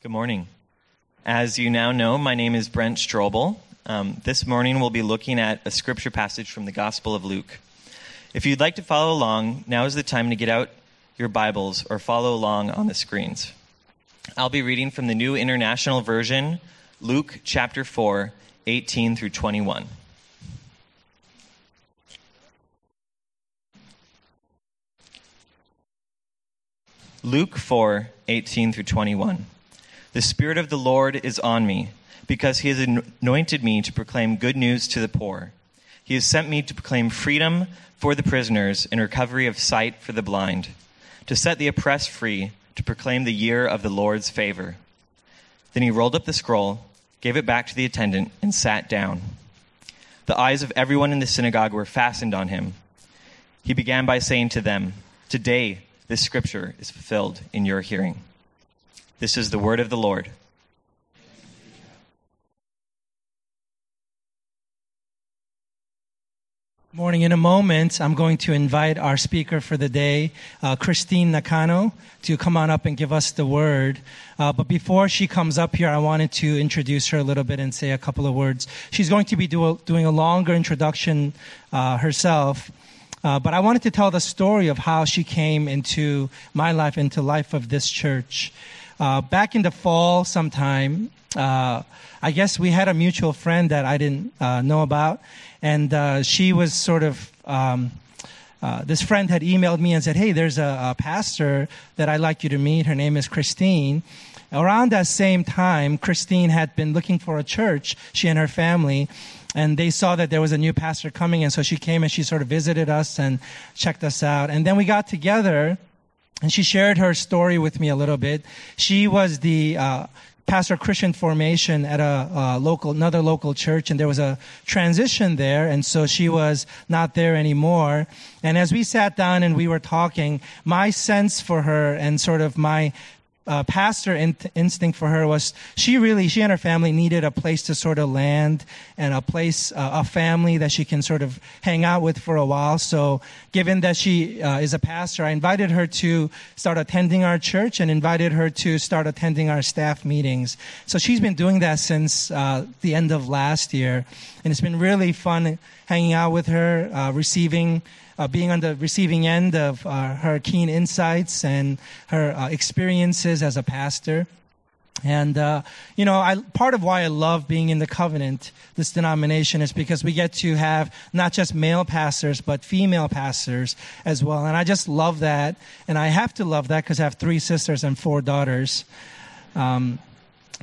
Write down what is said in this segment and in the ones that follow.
Good morning. As you now know, my name is Brent Strobel. Um, this morning we'll be looking at a scripture passage from the Gospel of Luke. If you'd like to follow along, now is the time to get out your Bibles or follow along on the screens. I'll be reading from the New International Version, Luke chapter 4, 18 through 21. Luke 4, 18 through 21. The Spirit of the Lord is on me, because he has anointed me to proclaim good news to the poor. He has sent me to proclaim freedom for the prisoners and recovery of sight for the blind, to set the oppressed free, to proclaim the year of the Lord's favor. Then he rolled up the scroll, gave it back to the attendant, and sat down. The eyes of everyone in the synagogue were fastened on him. He began by saying to them, Today this scripture is fulfilled in your hearing. This is the word of the Lord. Morning. In a moment, I'm going to invite our speaker for the day, uh, Christine Nakano, to come on up and give us the word. Uh, but before she comes up here, I wanted to introduce her a little bit and say a couple of words. She's going to be do, doing a longer introduction uh, herself. Uh, but I wanted to tell the story of how she came into my life, into life of this church. Uh, back in the fall sometime, uh, I guess we had a mutual friend that I didn't uh, know about, and uh, she was sort of. Um, uh, this friend had emailed me and said, "Hey, there's a, a pastor that I'd like you to meet. Her name is Christine." Around that same time, Christine had been looking for a church. She and her family, and they saw that there was a new pastor coming, and so she came and she sort of visited us and checked us out. And then we got together and she shared her story with me a little bit. She was the uh, pastor Christian formation at a, a, local, another local church, and there was a transition there, and so she was not there anymore. And as we sat down and we were talking, my sense for her and sort of my uh, pastor in- instinct for her was she really she and her family needed a place to sort of land and a place uh, a family that she can sort of hang out with for a while. So given that she uh, is a pastor i invited her to start attending our church and invited her to start attending our staff meetings. So she's been doing that since uh, the end of last year. And it's been really fun hanging out with her uh, receiving uh, being on the receiving end of uh, her keen insights and her uh, experiences as a pastor. And, uh, you know, I, part of why I love being in the covenant, this denomination, is because we get to have not just male pastors, but female pastors as well. And I just love that. And I have to love that because I have three sisters and four daughters. Um,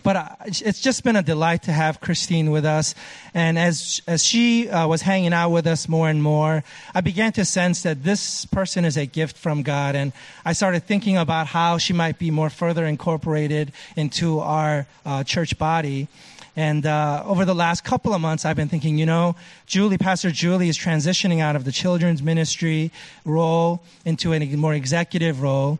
but uh, it's just been a delight to have Christine with us. And as, as she uh, was hanging out with us more and more, I began to sense that this person is a gift from God. And I started thinking about how she might be more further incorporated into our uh, church body. And uh, over the last couple of months, I've been thinking, you know, Julie, Pastor Julie is transitioning out of the children's ministry role into a more executive role.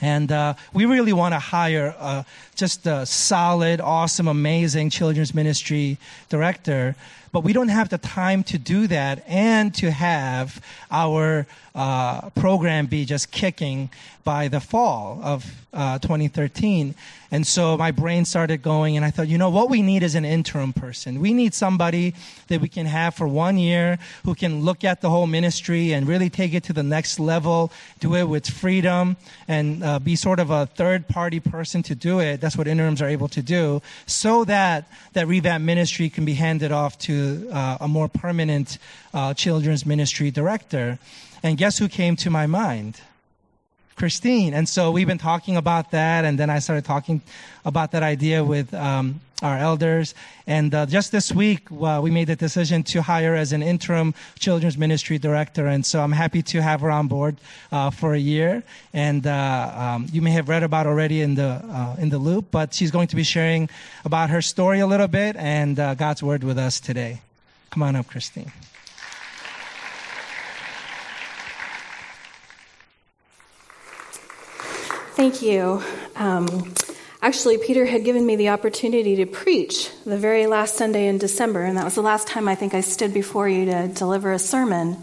And uh, we really want to hire uh, just a solid, awesome, amazing children's ministry director. But we don't have the time to do that and to have our uh, program be just kicking by the fall of uh, 2013. And so my brain started going, and I thought, you know, what we need is an interim person. We need somebody that we can have for one year who can look at the whole ministry and really take it to the next level, do it with freedom, and uh, be sort of a third party person to do it. That's what interims are able to do, so that that revamp ministry can be handed off to uh, a more permanent uh, children's ministry director. And guess who came to my mind? Christine. And so we've been talking about that, and then I started talking about that idea with um, our elders. And uh, just this week, uh, we made the decision to hire as an interim children's ministry director. And so I'm happy to have her on board uh, for a year. And uh, um, you may have read about already in the uh, in the loop, but she's going to be sharing about her story a little bit and uh, God's word with us today. Come on up, Christine. Thank you. Um, actually, Peter had given me the opportunity to preach the very last Sunday in December, and that was the last time I think I stood before you to deliver a sermon.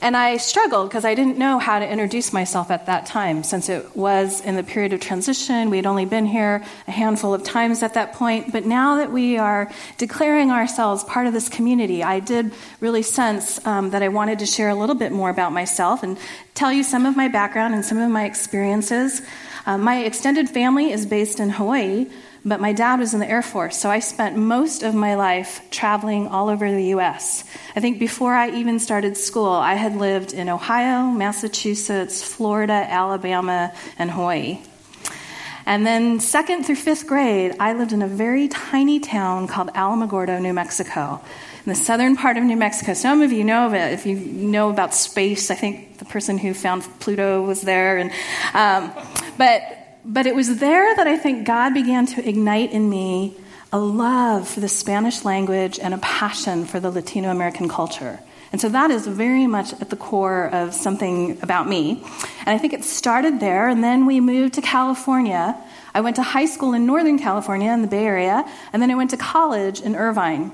And I struggled because I didn't know how to introduce myself at that time, since it was in the period of transition. We had only been here a handful of times at that point. But now that we are declaring ourselves part of this community, I did really sense um, that I wanted to share a little bit more about myself and tell you some of my background and some of my experiences. Uh, my extended family is based in Hawaii. But my dad was in the Air Force, so I spent most of my life traveling all over the U.S. I think before I even started school, I had lived in Ohio, Massachusetts, Florida, Alabama, and Hawaii. And then, second through fifth grade, I lived in a very tiny town called Alamogordo, New Mexico, in the southern part of New Mexico. Some of you know of it. If you know about space, I think the person who found Pluto was there. And, um, but but it was there that I think God began to ignite in me a love for the Spanish language and a passion for the Latino American culture. And so that is very much at the core of something about me. And I think it started there, and then we moved to California. I went to high school in Northern California in the Bay Area, and then I went to college in Irvine.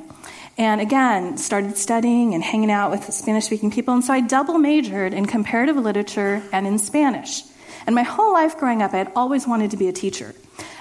And again, started studying and hanging out with Spanish speaking people. And so I double majored in comparative literature and in Spanish. And my whole life growing up, I had always wanted to be a teacher.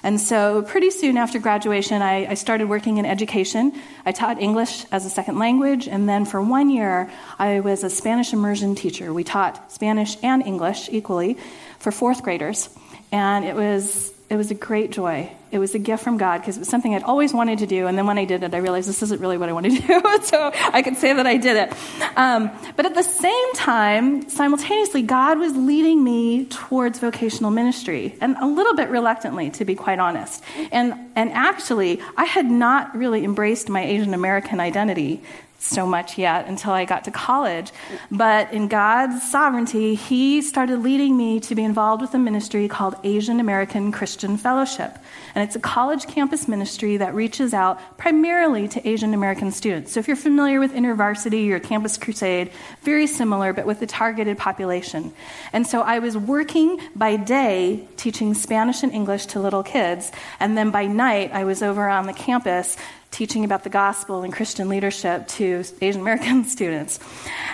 And so, pretty soon after graduation, I, I, started working in education. I taught English as a second language, and then for one year, I was a Spanish immersion teacher. We taught Spanish and English equally for fourth graders, and it was it was a great joy. It was a gift from God because it was something I'd always wanted to do. And then when I did it, I realized this isn't really what I want to do. so I could say that I did it. Um, but at the same time, simultaneously, God was leading me towards vocational ministry, and a little bit reluctantly, to be quite honest. And, and actually, I had not really embraced my Asian American identity so much yet until I got to college. But in God's sovereignty, He started leading me to be involved with a ministry called Asian American Christian Fellowship. And it's a college campus ministry that reaches out primarily to Asian American students. So if you're familiar with InterVarsity or Campus Crusade, very similar, but with a targeted population. And so I was working by day teaching Spanish and English to little kids, and then by night I was over on the campus teaching about the gospel and Christian leadership to Asian American students.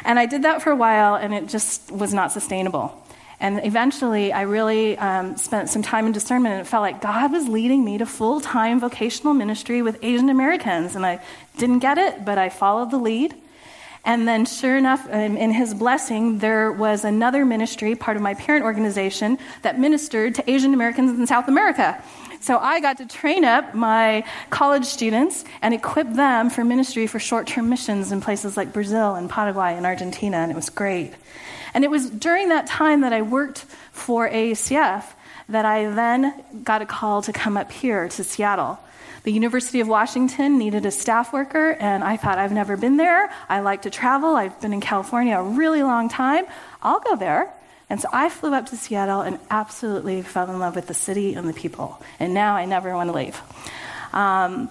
And I did that for a while, and it just was not sustainable. And eventually, I really um, spent some time in discernment, and it felt like God was leading me to full time vocational ministry with Asian Americans. And I didn't get it, but I followed the lead. And then, sure enough, in his blessing, there was another ministry, part of my parent organization, that ministered to Asian Americans in South America. So I got to train up my college students and equip them for ministry for short term missions in places like Brazil and Paraguay and Argentina, and it was great. And it was during that time that I worked for AACF that I then got a call to come up here to Seattle. The University of Washington needed a staff worker, and I thought, I've never been there. I like to travel. I've been in California a really long time. I'll go there. And so I flew up to Seattle and absolutely fell in love with the city and the people. And now I never want to leave. Um,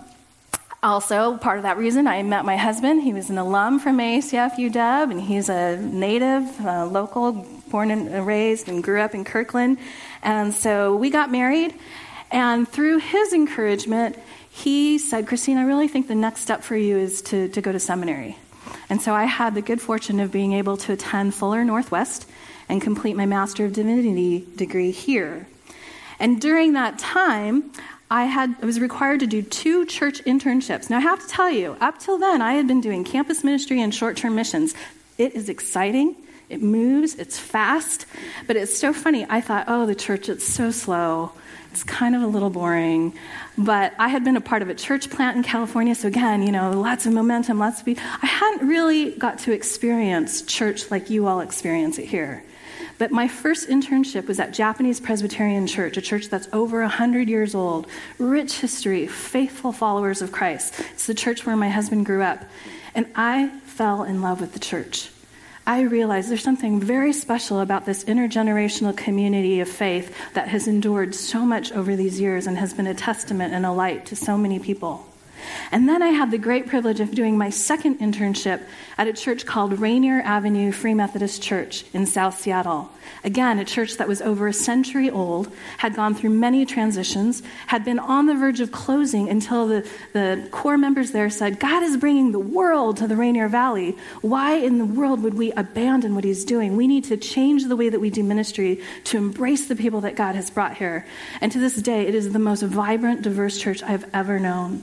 also, part of that reason, I met my husband. He was an alum from AACF UW, and he's a native, uh, local, born and raised, and grew up in Kirkland. And so we got married, and through his encouragement, he said, Christine, I really think the next step for you is to, to go to seminary. And so I had the good fortune of being able to attend Fuller Northwest and complete my Master of Divinity degree here. And during that time, I had I was required to do two church internships. Now I have to tell you, up till then I had been doing campus ministry and short-term missions. It is exciting. It moves, it's fast, but it's so funny. I thought, "Oh, the church it's so slow. It's kind of a little boring." But I had been a part of a church plant in California, so again, you know, lots of momentum, lots of. I hadn't really got to experience church like you all experience it here. But my first internship was at Japanese Presbyterian Church, a church that's over 100 years old, rich history, faithful followers of Christ. It's the church where my husband grew up. And I fell in love with the church. I realized there's something very special about this intergenerational community of faith that has endured so much over these years and has been a testament and a light to so many people. And then I had the great privilege of doing my second internship at a church called Rainier Avenue Free Methodist Church in South Seattle. Again, a church that was over a century old, had gone through many transitions, had been on the verge of closing until the, the core members there said, God is bringing the world to the Rainier Valley. Why in the world would we abandon what He's doing? We need to change the way that we do ministry to embrace the people that God has brought here. And to this day, it is the most vibrant, diverse church I've ever known.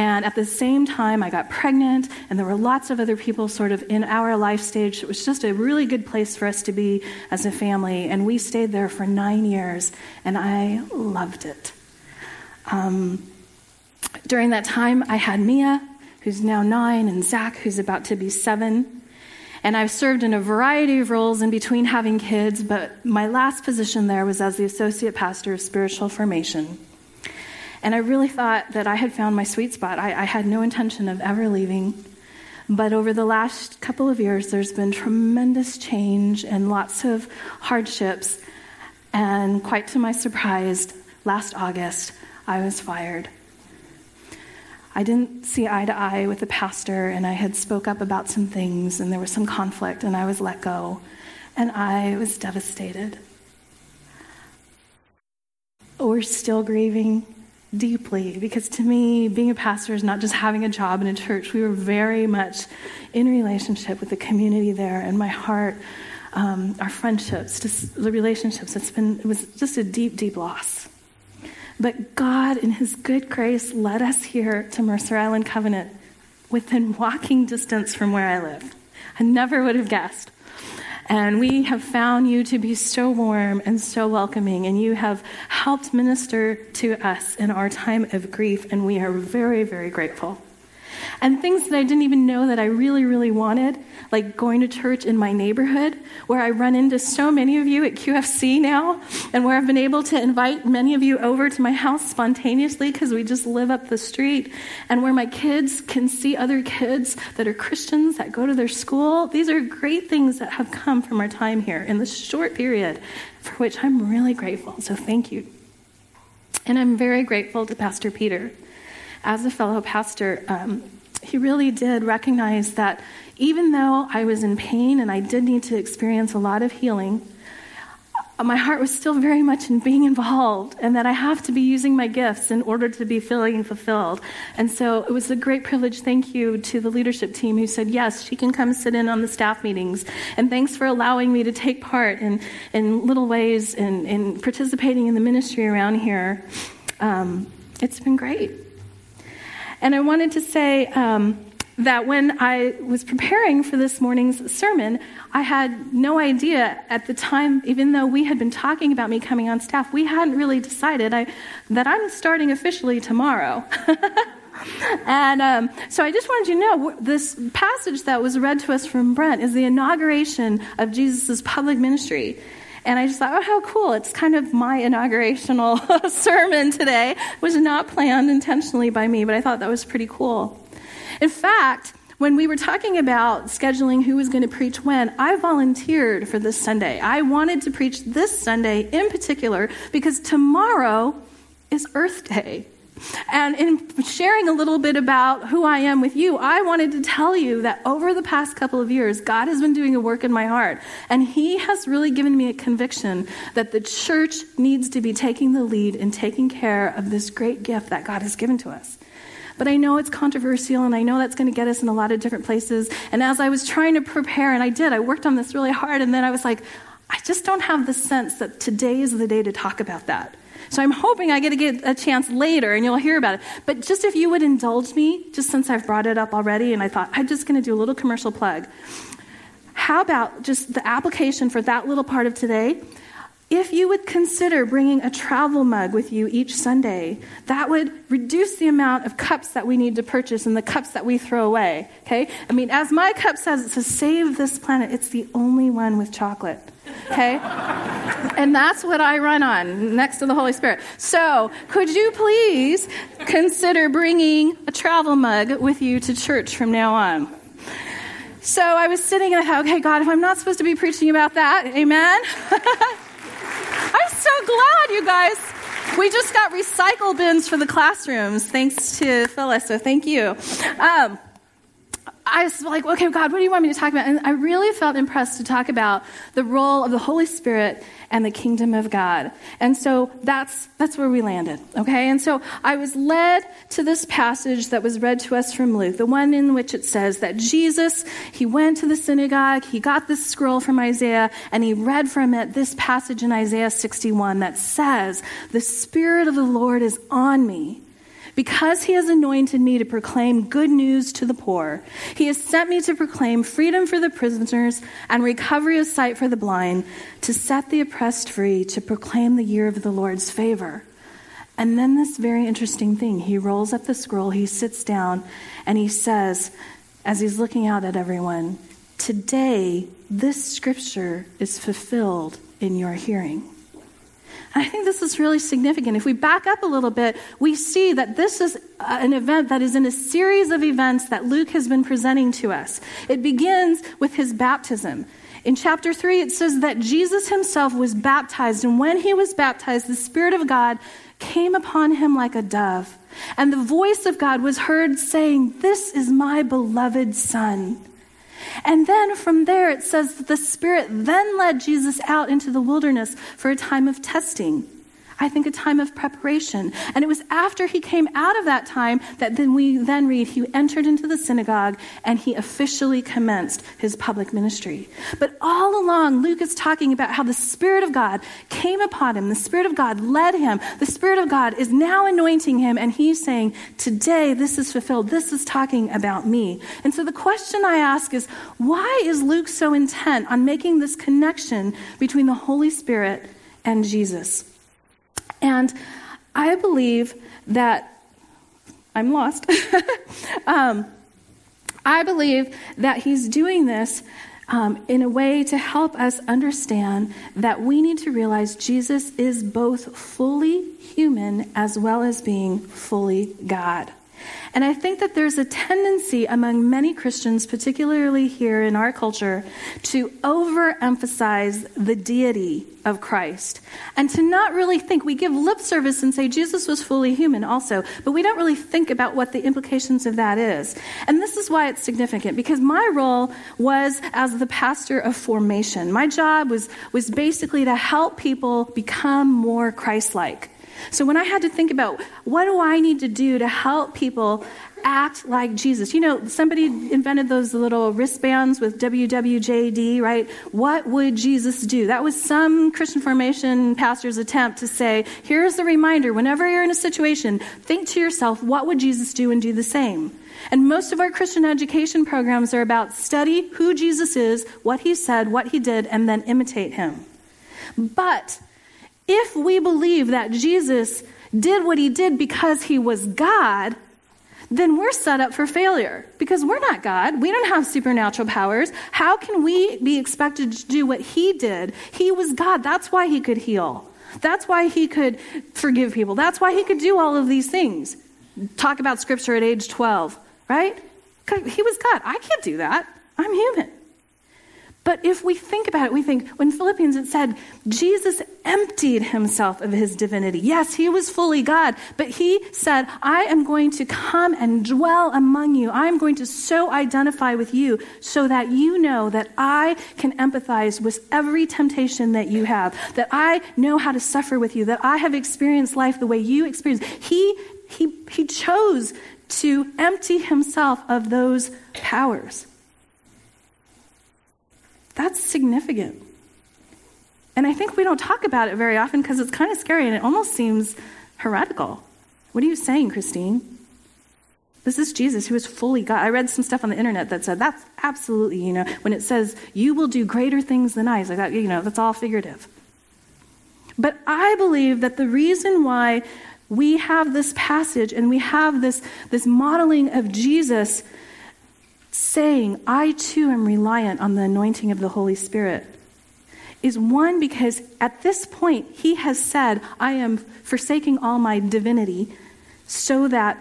And at the same time, I got pregnant, and there were lots of other people sort of in our life stage. It was just a really good place for us to be as a family. And we stayed there for nine years, and I loved it. Um, during that time, I had Mia, who's now nine, and Zach, who's about to be seven. And I've served in a variety of roles in between having kids, but my last position there was as the associate pastor of spiritual formation. And I really thought that I had found my sweet spot. I, I, had no intention of ever leaving. But over the last couple of years, there's been tremendous change and lots of hardships. And quite to my surprise, last August, I was fired. I didn't see eye to eye with the pastor, and I had spoke up about some things, and there was some conflict, and I was let go. And I was devastated. We're still grieving deeply because to me, being a pastor is not just having a job in a church. We were very much in relationship with the community there, and my heart, um, our friendships, just the relationships. It's been it was just a deep, deep loss. But God, in His good grace, led us here to Mercer Island Covenant within walking distance from where I live. I never would have guessed. And we have found you to be so warm and so welcoming, and you have helped minister to us in our time of grief, and we are very, very grateful and things that I didn't even know that I really, really wanted, like going to church in my neighborhood, where I run into so many of you at QFC now, and where I've been able to invite many of you over to my house spontaneously because we just live up the street, and where my kids can see other kids that are Christians that go to their school. These are great things that have come from our time here in this short period, for which I'm really grateful. So thank you. And I'm very grateful to Pastor Peter. As a fellow pastor, um, he really did recognize that even though I was in pain and I did need to experience a lot of healing, my heart was still very much in being involved and that I have to be using my gifts in order to be feeling and fulfilled. And so it was a great privilege. Thank you to the leadership team who said, yes, she can come sit in on the staff meetings. And thanks for allowing me to take part in, in little ways in, in participating in the ministry around here. Um, it's been great. And I wanted to say um, that when I was preparing for this morning's sermon, I had no idea at the time, even though we had been talking about me coming on staff, we hadn't really decided I, that I'm starting officially tomorrow. and um, so I just wanted you to know this passage that was read to us from Brent is the inauguration of Jesus' public ministry. And I just thought, oh, how cool. It's kind of my inaugurational sermon today. It was not planned intentionally by me, but I thought that was pretty cool. In fact, when we were talking about scheduling who was going to preach when, I volunteered for this Sunday. I wanted to preach this Sunday in particular because tomorrow is Earth Day. And in sharing a little bit about who I am with you, I wanted to tell you that over the past couple of years, God has been doing a work in my heart. And He has really given me a conviction that the church needs to be taking the lead in taking care of this great gift that God has given to us. But I know it's controversial, and I know that's going to get us in a lot of different places. And as I was trying to prepare, and I did, I worked on this really hard, and then I was like, I just don't have the sense that today is the day to talk about that. So I'm hoping I get to get a chance later and you'll hear about it. But just if you would indulge me, just since I've brought it up already, and I thought I'm just going to do a little commercial plug. How about just the application for that little part of today? If you would consider bringing a travel mug with you each Sunday, that would reduce the amount of cups that we need to purchase and the cups that we throw away. Okay? I mean, as my cup says, it says, save this planet. It's the only one with chocolate. Okay? and that's what I run on next to the Holy Spirit. So, could you please consider bringing a travel mug with you to church from now on? So I was sitting and I thought, okay, God, if I'm not supposed to be preaching about that, amen? I'm so glad, you guys. we just got recycle bins for the classrooms, thanks to Phyllis. So thank you. Um, I was like, okay, God, what do you want me to talk about? And I really felt impressed to talk about the role of the Holy Spirit and the kingdom of God. And so that's, that's where we landed, okay? And so I was led to this passage that was read to us from Luke, the one in which it says that Jesus, he went to the synagogue, he got this scroll from Isaiah, and he read from it this passage in Isaiah 61 that says, The Spirit of the Lord is on me because he has anointed me to proclaim good news to the poor, he has sent me to proclaim freedom for the prisoners and recovery of sight for the blind, to set the oppressed free, to proclaim the year of the Lord's favor. And then this very interesting thing he rolls up the scroll, he sits down, and he says, as he's looking out at everyone, Today, this scripture is fulfilled in your hearing. And I think this is really significant. If we back up a little bit, we see that this is uh, an event that is in a series of events that Luke has been presenting to us. It begins with his baptism. In chapter 3, it says that Jesus himself was baptized, and when he was baptized, the Spirit of God came upon him like a dove. And the voice of God was heard saying, This is my beloved Son and then from there, it says that the Spirit then led Jesus out into the wilderness for a time of testing. I think, a time of preparation. And it was after he came out of that time that then we then read he entered into the synagogue and he officially commenced his public ministry. But all along, Luke is talking about how the Spirit of God came upon him. The Spirit of God led him. The Spirit of God is now anointing him. And he's saying, Today, this is fulfilled. This is talking about me. And so the question I ask is, why is Luke so intent on making this connection between the Holy Spirit and Jesus? And I believe that I'm lost. um, I believe that he's doing this um, in a way to help us understand that we need to realize Jesus is both fully human as well as being fully God. And I think that there's a tendency among many Christians, particularly here in our culture, to overemphasize the deity of Christ and to not really think. We give lip service and say Jesus was fully human also, but we don't really think about what the implications of that is. And this is why it's significant because my role was as the pastor of formation. My job was, was basically to help people become more Christ like. So when I had to think about what do I need to do to help people act like Jesus. You know, somebody invented those little wristbands with WWJD, right? What would Jesus do? That was some Christian formation pastor's attempt to say, here's the reminder whenever you're in a situation, think to yourself, what would Jesus do and do the same? And most of our Christian education programs are about study who Jesus is, what he said, what he did, and then imitate him. But if we believe that Jesus did what he did because he was God, then we're set up for failure because we're not God. We don't have supernatural powers. How can we be expected to do what he did? He was God. That's why he could heal. That's why he could forgive people. That's why he could do all of these things. Talk about scripture at age 12, right? He was God. I can't do that. I'm human. But if we think about it, we think when Philippians it said Jesus emptied himself of his divinity. Yes, he was fully God, but he said, I am going to come and dwell among you. I am going to so identify with you so that you know that I can empathize with every temptation that you have, that I know how to suffer with you, that I have experienced life the way you experience. He, he, he chose to empty himself of those powers. That's significant. And I think we don't talk about it very often because it's kind of scary and it almost seems heretical. What are you saying, Christine? This is Jesus who is fully God. I read some stuff on the internet that said that's absolutely, you know, when it says, you will do greater things than I, it's like that, you know, that's all figurative. But I believe that the reason why we have this passage and we have this, this modeling of Jesus saying, I too am reliant on the anointing of the Holy Spirit, is one because at this point he has said, I am forsaking all my divinity so that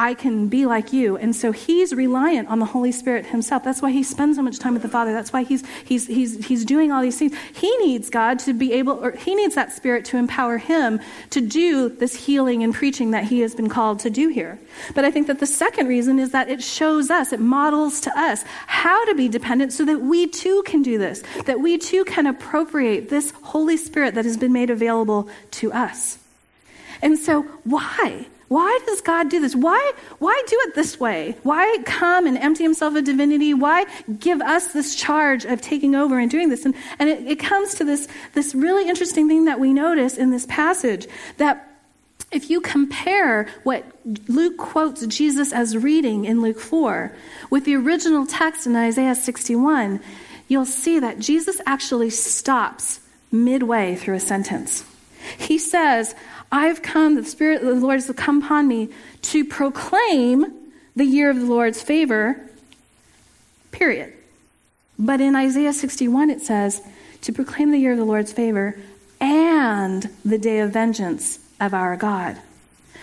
I can be like you. And so he's reliant on the Holy Spirit himself. That's why he spends so much time with the Father. That's why he's, he's, he's, he's doing all these things. He needs God to be able, or he needs that Spirit to empower him to do this healing and preaching that he has been called to do here. But I think that the second reason is that it shows us, it models to us how to be dependent so that we too can do this, that we too can appropriate this Holy Spirit that has been made available to us. And so, why? Why does God do this? Why, why do it this way? Why come and empty himself of divinity? Why give us this charge of taking over and doing this? And, and it, it comes to this, this really interesting thing that we notice in this passage that if you compare what Luke quotes Jesus as reading in Luke 4 with the original text in Isaiah 61, you'll see that Jesus actually stops midway through a sentence. He says, I've come, the Spirit of the Lord has come upon me to proclaim the year of the Lord's favor, period. But in Isaiah 61, it says, to proclaim the year of the Lord's favor and the day of vengeance of our God.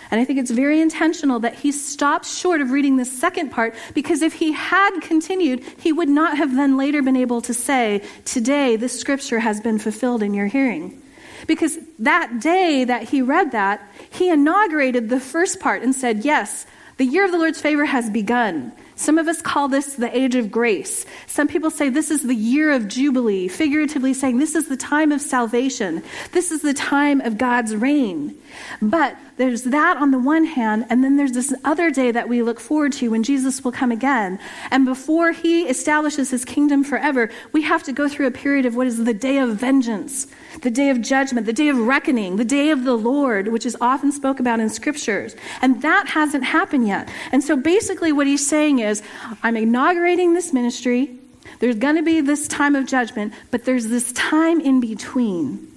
And I think it's very intentional that he stops short of reading the second part because if he had continued, he would not have then later been able to say, Today, this scripture has been fulfilled in your hearing. Because that day that he read that, he inaugurated the first part and said, Yes, the year of the Lord's favor has begun. Some of us call this the age of grace. Some people say this is the year of Jubilee, figuratively saying this is the time of salvation. This is the time of God's reign. But there's that on the one hand, and then there's this other day that we look forward to when Jesus will come again. And before he establishes his kingdom forever, we have to go through a period of what is the day of vengeance, the day of judgment, the day of reckoning, the day of the Lord, which is often spoke about in scriptures. And that hasn't happened yet. And so basically what he's saying is, I'm inaugurating this ministry. There's going to be this time of judgment, but there's this time in between.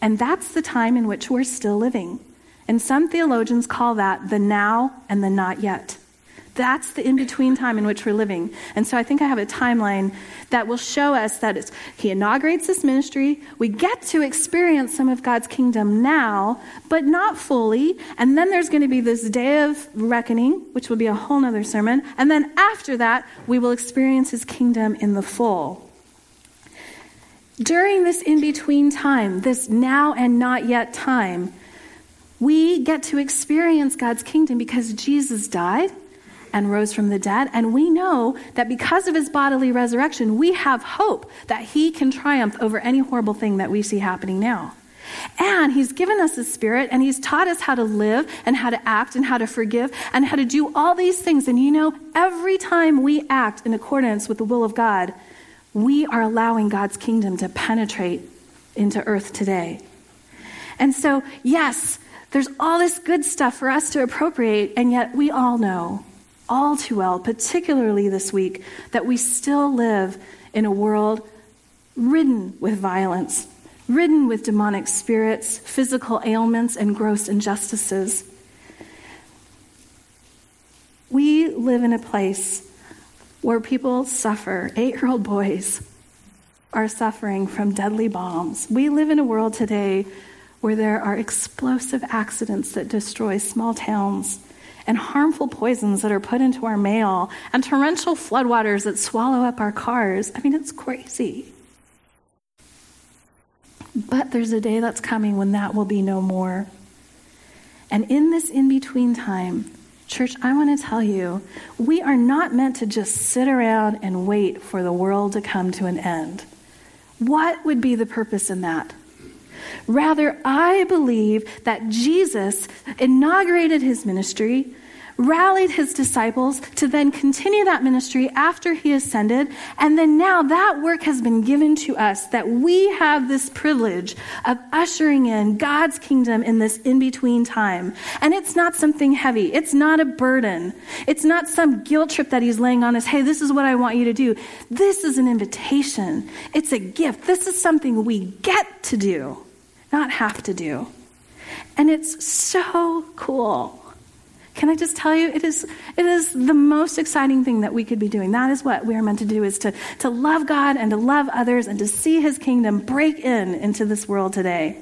And that's the time in which we're still living. And some theologians call that the now and the not yet. That's the in between time in which we're living. And so I think I have a timeline that will show us that he inaugurates this ministry. We get to experience some of God's kingdom now, but not fully. And then there's going to be this day of reckoning, which will be a whole nother sermon. And then after that, we will experience his kingdom in the full. During this in between time, this now and not yet time, we get to experience God's kingdom because Jesus died and rose from the dead. And we know that because of his bodily resurrection, we have hope that he can triumph over any horrible thing that we see happening now. And he's given us his spirit and he's taught us how to live and how to act and how to forgive and how to do all these things. And you know, every time we act in accordance with the will of God, we are allowing God's kingdom to penetrate into earth today. And so, yes, there's all this good stuff for us to appropriate, and yet we all know, all too well, particularly this week, that we still live in a world ridden with violence, ridden with demonic spirits, physical ailments, and gross injustices. We live in a place where people suffer. Eight year old boys are suffering from deadly bombs. We live in a world today where there are explosive accidents that destroy small towns and harmful poisons that are put into our mail and torrential floodwaters that swallow up our cars. I mean, it's crazy. But there's a day that's coming when that will be no more. And in this in between time, church, I want to tell you, we are not meant to just sit around and wait for the world to come to an end. What would be the purpose in that? Rather, I believe that Jesus inaugurated his ministry, rallied his disciples to then continue that ministry after he ascended. And then now that work has been given to us that we have this privilege of ushering in God's kingdom in this in between time. And it's not something heavy. It's not a burden. It's not some guilt trip that he's laying on us. Hey, this is what I want you to do. This is an invitation. It's a gift. This is something we get to do not have to do. And it's so cool. Can I just tell you, it is, it is the most exciting thing that we could be doing. That is what we are meant to do, is to, to love God and to love others and to see his kingdom break in into this world today.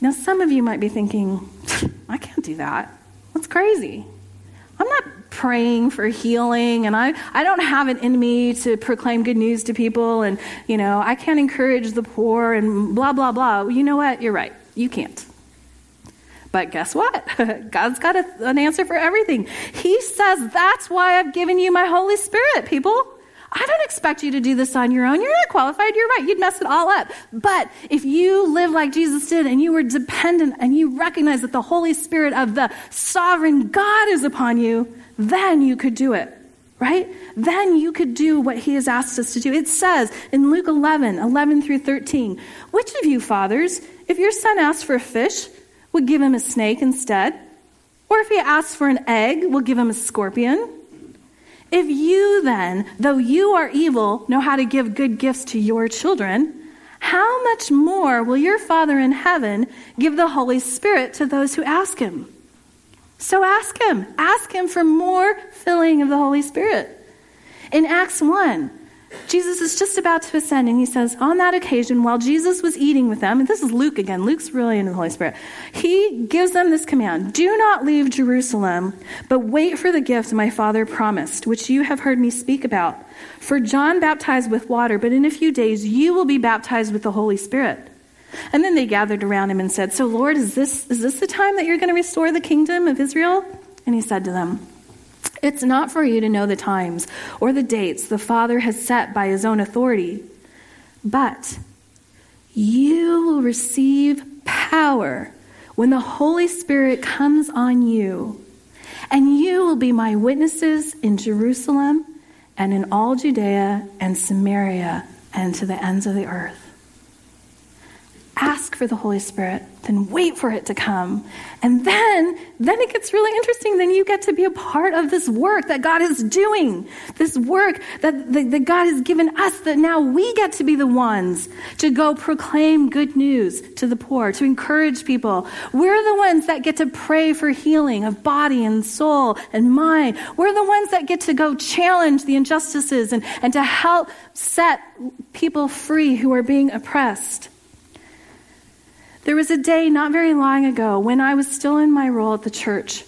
Now, some of you might be thinking, I can't do that. That's crazy. I'm not praying for healing and I, I don't have it in me to proclaim good news to people and, you know, I can't encourage the poor and blah, blah, blah. You know what? You're right. You can't. But guess what? God's got a, an answer for everything. He says, That's why I've given you my Holy Spirit, people. I don't expect you to do this on your own. You're not qualified. You're right. You'd mess it all up. But if you live like Jesus did and you were dependent and you recognize that the Holy Spirit of the sovereign God is upon you, then you could do it. Right? Then you could do what he has asked us to do. It says in Luke 11, 11 through 13, which of you fathers, if your son asks for a fish, would give him a snake instead? Or if he asks for an egg, will give him a scorpion? If you then, though you are evil, know how to give good gifts to your children, how much more will your Father in heaven give the Holy Spirit to those who ask him? So ask him. Ask him for more filling of the Holy Spirit. In Acts 1, Jesus is just about to ascend, and he says, On that occasion, while Jesus was eating with them, and this is Luke again, Luke's really into the Holy Spirit, he gives them this command Do not leave Jerusalem, but wait for the gift my Father promised, which you have heard me speak about. For John baptized with water, but in a few days you will be baptized with the Holy Spirit. And then they gathered around him and said, So, Lord, is this, is this the time that you're going to restore the kingdom of Israel? And he said to them, it's not for you to know the times or the dates the Father has set by his own authority, but you will receive power when the Holy Spirit comes on you, and you will be my witnesses in Jerusalem and in all Judea and Samaria and to the ends of the earth ask for the Holy Spirit, then wait for it to come. And then, then it gets really interesting. Then you get to be a part of this work that God is doing. This work that, that, that God has given us that now we get to be the ones to go proclaim good news to the poor, to encourage people. We're the ones that get to pray for healing of body and soul and mind. We're the ones that get to go challenge the injustices and, and to help set people free who are being oppressed. There was a day not very long ago when I was still in my role at the church.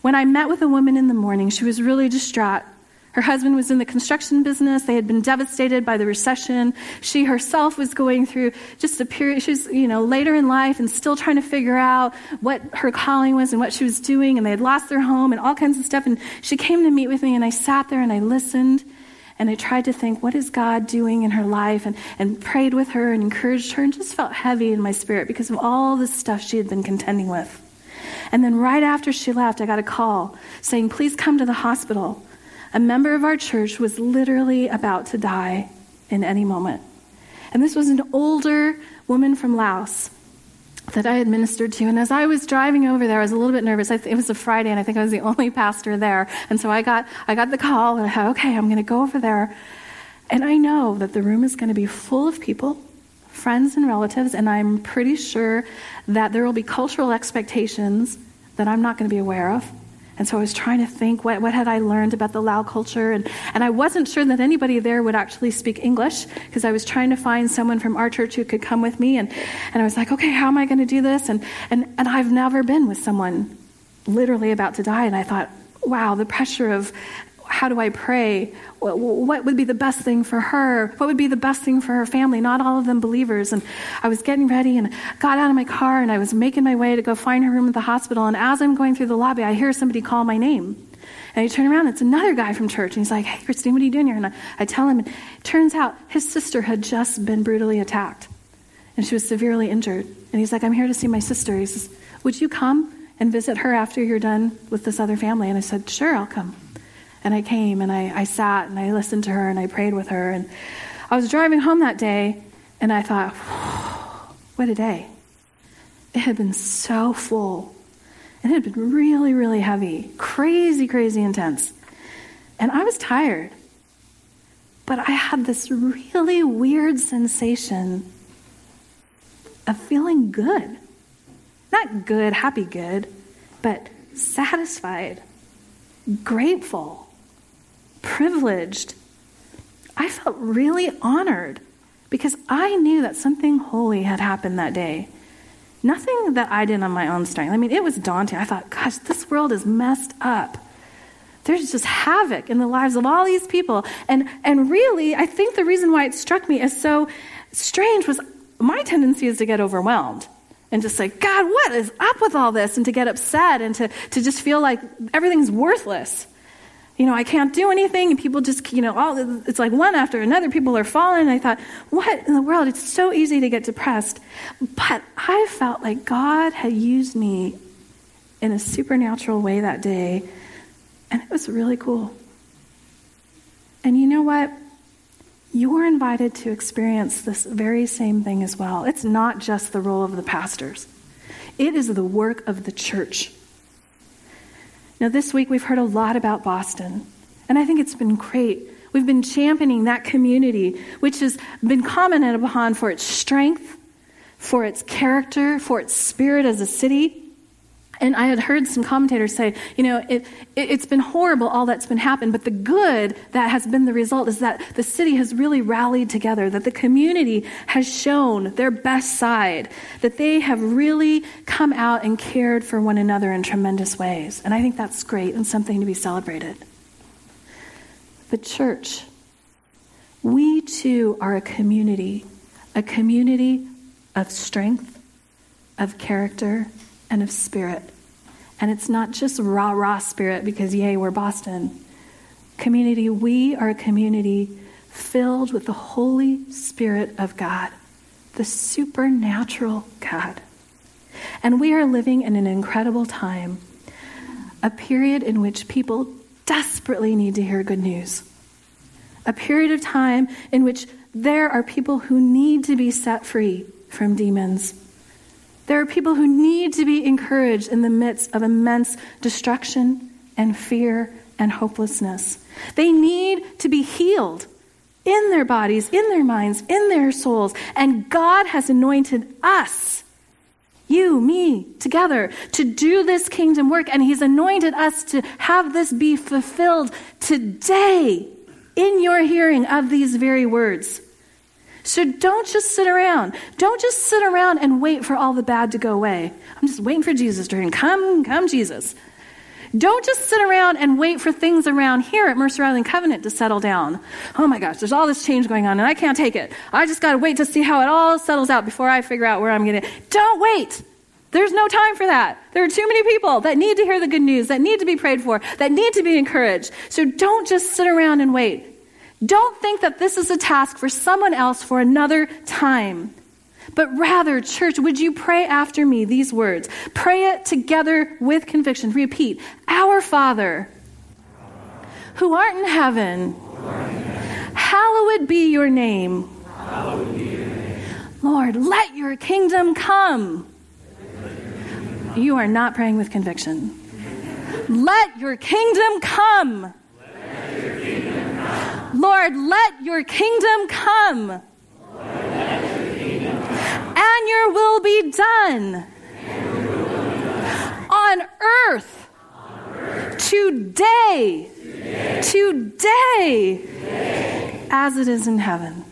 When I met with a woman in the morning, she was really distraught. Her husband was in the construction business. They had been devastated by the recession. She herself was going through just a period. She was, you know, later in life and still trying to figure out what her calling was and what she was doing. And they had lost their home and all kinds of stuff. And she came to meet with me, and I sat there and I listened. And I tried to think, what is God doing in her life? And, and prayed with her and encouraged her and just felt heavy in my spirit because of all the stuff she had been contending with. And then right after she left, I got a call saying, please come to the hospital. A member of our church was literally about to die in any moment. And this was an older woman from Laos that I had ministered to. And as I was driving over there, I was a little bit nervous. Th- it was a Friday, and I think I was the only pastor there. And so I got, I got the call, and I thought, okay, I'm going to go over there. And I know that the room is going to be full of people, friends and relatives, and I'm pretty sure that there will be cultural expectations that I'm not going to be aware of. And so I was trying to think what, what had I learned about the Lao culture. And, and I wasn't sure that anybody there would actually speak English because I was trying to find someone from our church who could come with me. And, and I was like, okay, how am I going to do this? And, and, and I've never been with someone literally about to die. And I thought, wow, the pressure of how do I pray? What would be the best thing for her? What would be the best thing for her family? Not all of them believers. And I was getting ready and got out of my car and I was making my way to go find her room at the hospital. And as I'm going through the lobby, I hear somebody call my name. And I turn around, it's another guy from church. And he's like, Hey, Christine, what are you doing here? And I, I tell him, and it turns out his sister had just been brutally attacked and she was severely injured. And he's like, I'm here to see my sister. He says, Would you come and visit her after you're done with this other family? And I said, Sure, I'll come. And I came and I, I sat and I listened to her and I prayed with her. And I was driving home that day and I thought, what a day. It had been so full. And it had been really, really heavy, crazy, crazy intense. And I was tired. But I had this really weird sensation of feeling good. Not good, happy good, but satisfied, grateful privileged. I felt really honored because I knew that something holy had happened that day. Nothing that I did on my own strength. I mean, it was daunting. I thought, gosh, this world is messed up. there's just havoc in the lives of all these people. And, and really, I think the reason why it struck me as so strange was my tendency is to get overwhelmed and just say, God, what is up with all this? And to get upset and to, to just feel like everything's worthless. You know, I can't do anything, and people just, you know, all, it's like one after another. People are falling. And I thought, what in the world? It's so easy to get depressed. But I felt like God had used me in a supernatural way that day, and it was really cool. And you know what? You're invited to experience this very same thing as well. It's not just the role of the pastors, it is the work of the church. Now, this week we've heard a lot about Boston, and I think it's been great. We've been championing that community, which has been commented upon for its strength, for its character, for its spirit as a city. And I had heard some commentators say, you know, it, it, has been horrible, all that's been happened, but the good that has been the result is that the city has really rallied together, that the community has shown their best side, that they have really come out and cared for one another in tremendous ways. And I think that's great and something to be celebrated. But, church, we too are a community, a community of strength, of character, and of spirit. And it's not just rah rah spirit because, yay, we're Boston. Community, we are a community filled with the Holy Spirit of God, the supernatural God. And we are living in an incredible time, a period in which people desperately need to hear good news, a period of time in which there are people who need to be set free from demons there are people who need to be encouraged in the midst of immense destruction and fear and hopelessness. They need to be healed in their bodies, in their minds, in their souls. And God has anointed us, you, me, together, to do this kingdom work. And He's anointed us to have this be fulfilled today in your hearing of these very words. So don't just sit around. Don't just sit around and wait for all the bad to go away. I'm just waiting for Jesus to come, come, Jesus. Don't just sit around and wait for things around here at Mercer Island Covenant to settle down. Oh my gosh, there's all this change going on and I can't take it. I just got to wait to see how it all settles out before I figure out where I'm going to. Don't wait. There's no time for that. There are too many people that need to hear the good news, that need to be prayed for, that need to be encouraged. So don't just sit around and wait. Don't think that this is a task for someone else for another time. But rather, church, would you pray after me these words? Pray it together with conviction. Repeat Our Father, who art in heaven, hallowed be your name. Lord, let your kingdom come. You are not praying with conviction. Let your kingdom come. Lord, let your kingdom come. And your will be done. On earth. Today. Today. As it is in heaven.